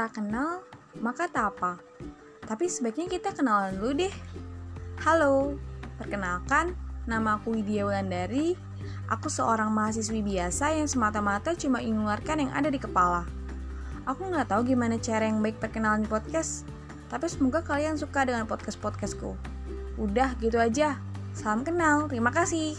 Tak kenal, maka tak apa. Tapi sebaiknya kita kenalan dulu deh. Halo, perkenalkan, nama aku Widya Wulandari. Aku seorang mahasiswi biasa yang semata-mata cuma ingin mengeluarkan yang ada di kepala. Aku nggak tahu gimana cara yang baik perkenalan di podcast, tapi semoga kalian suka dengan podcast-podcastku. Udah gitu aja. Salam kenal, terima kasih.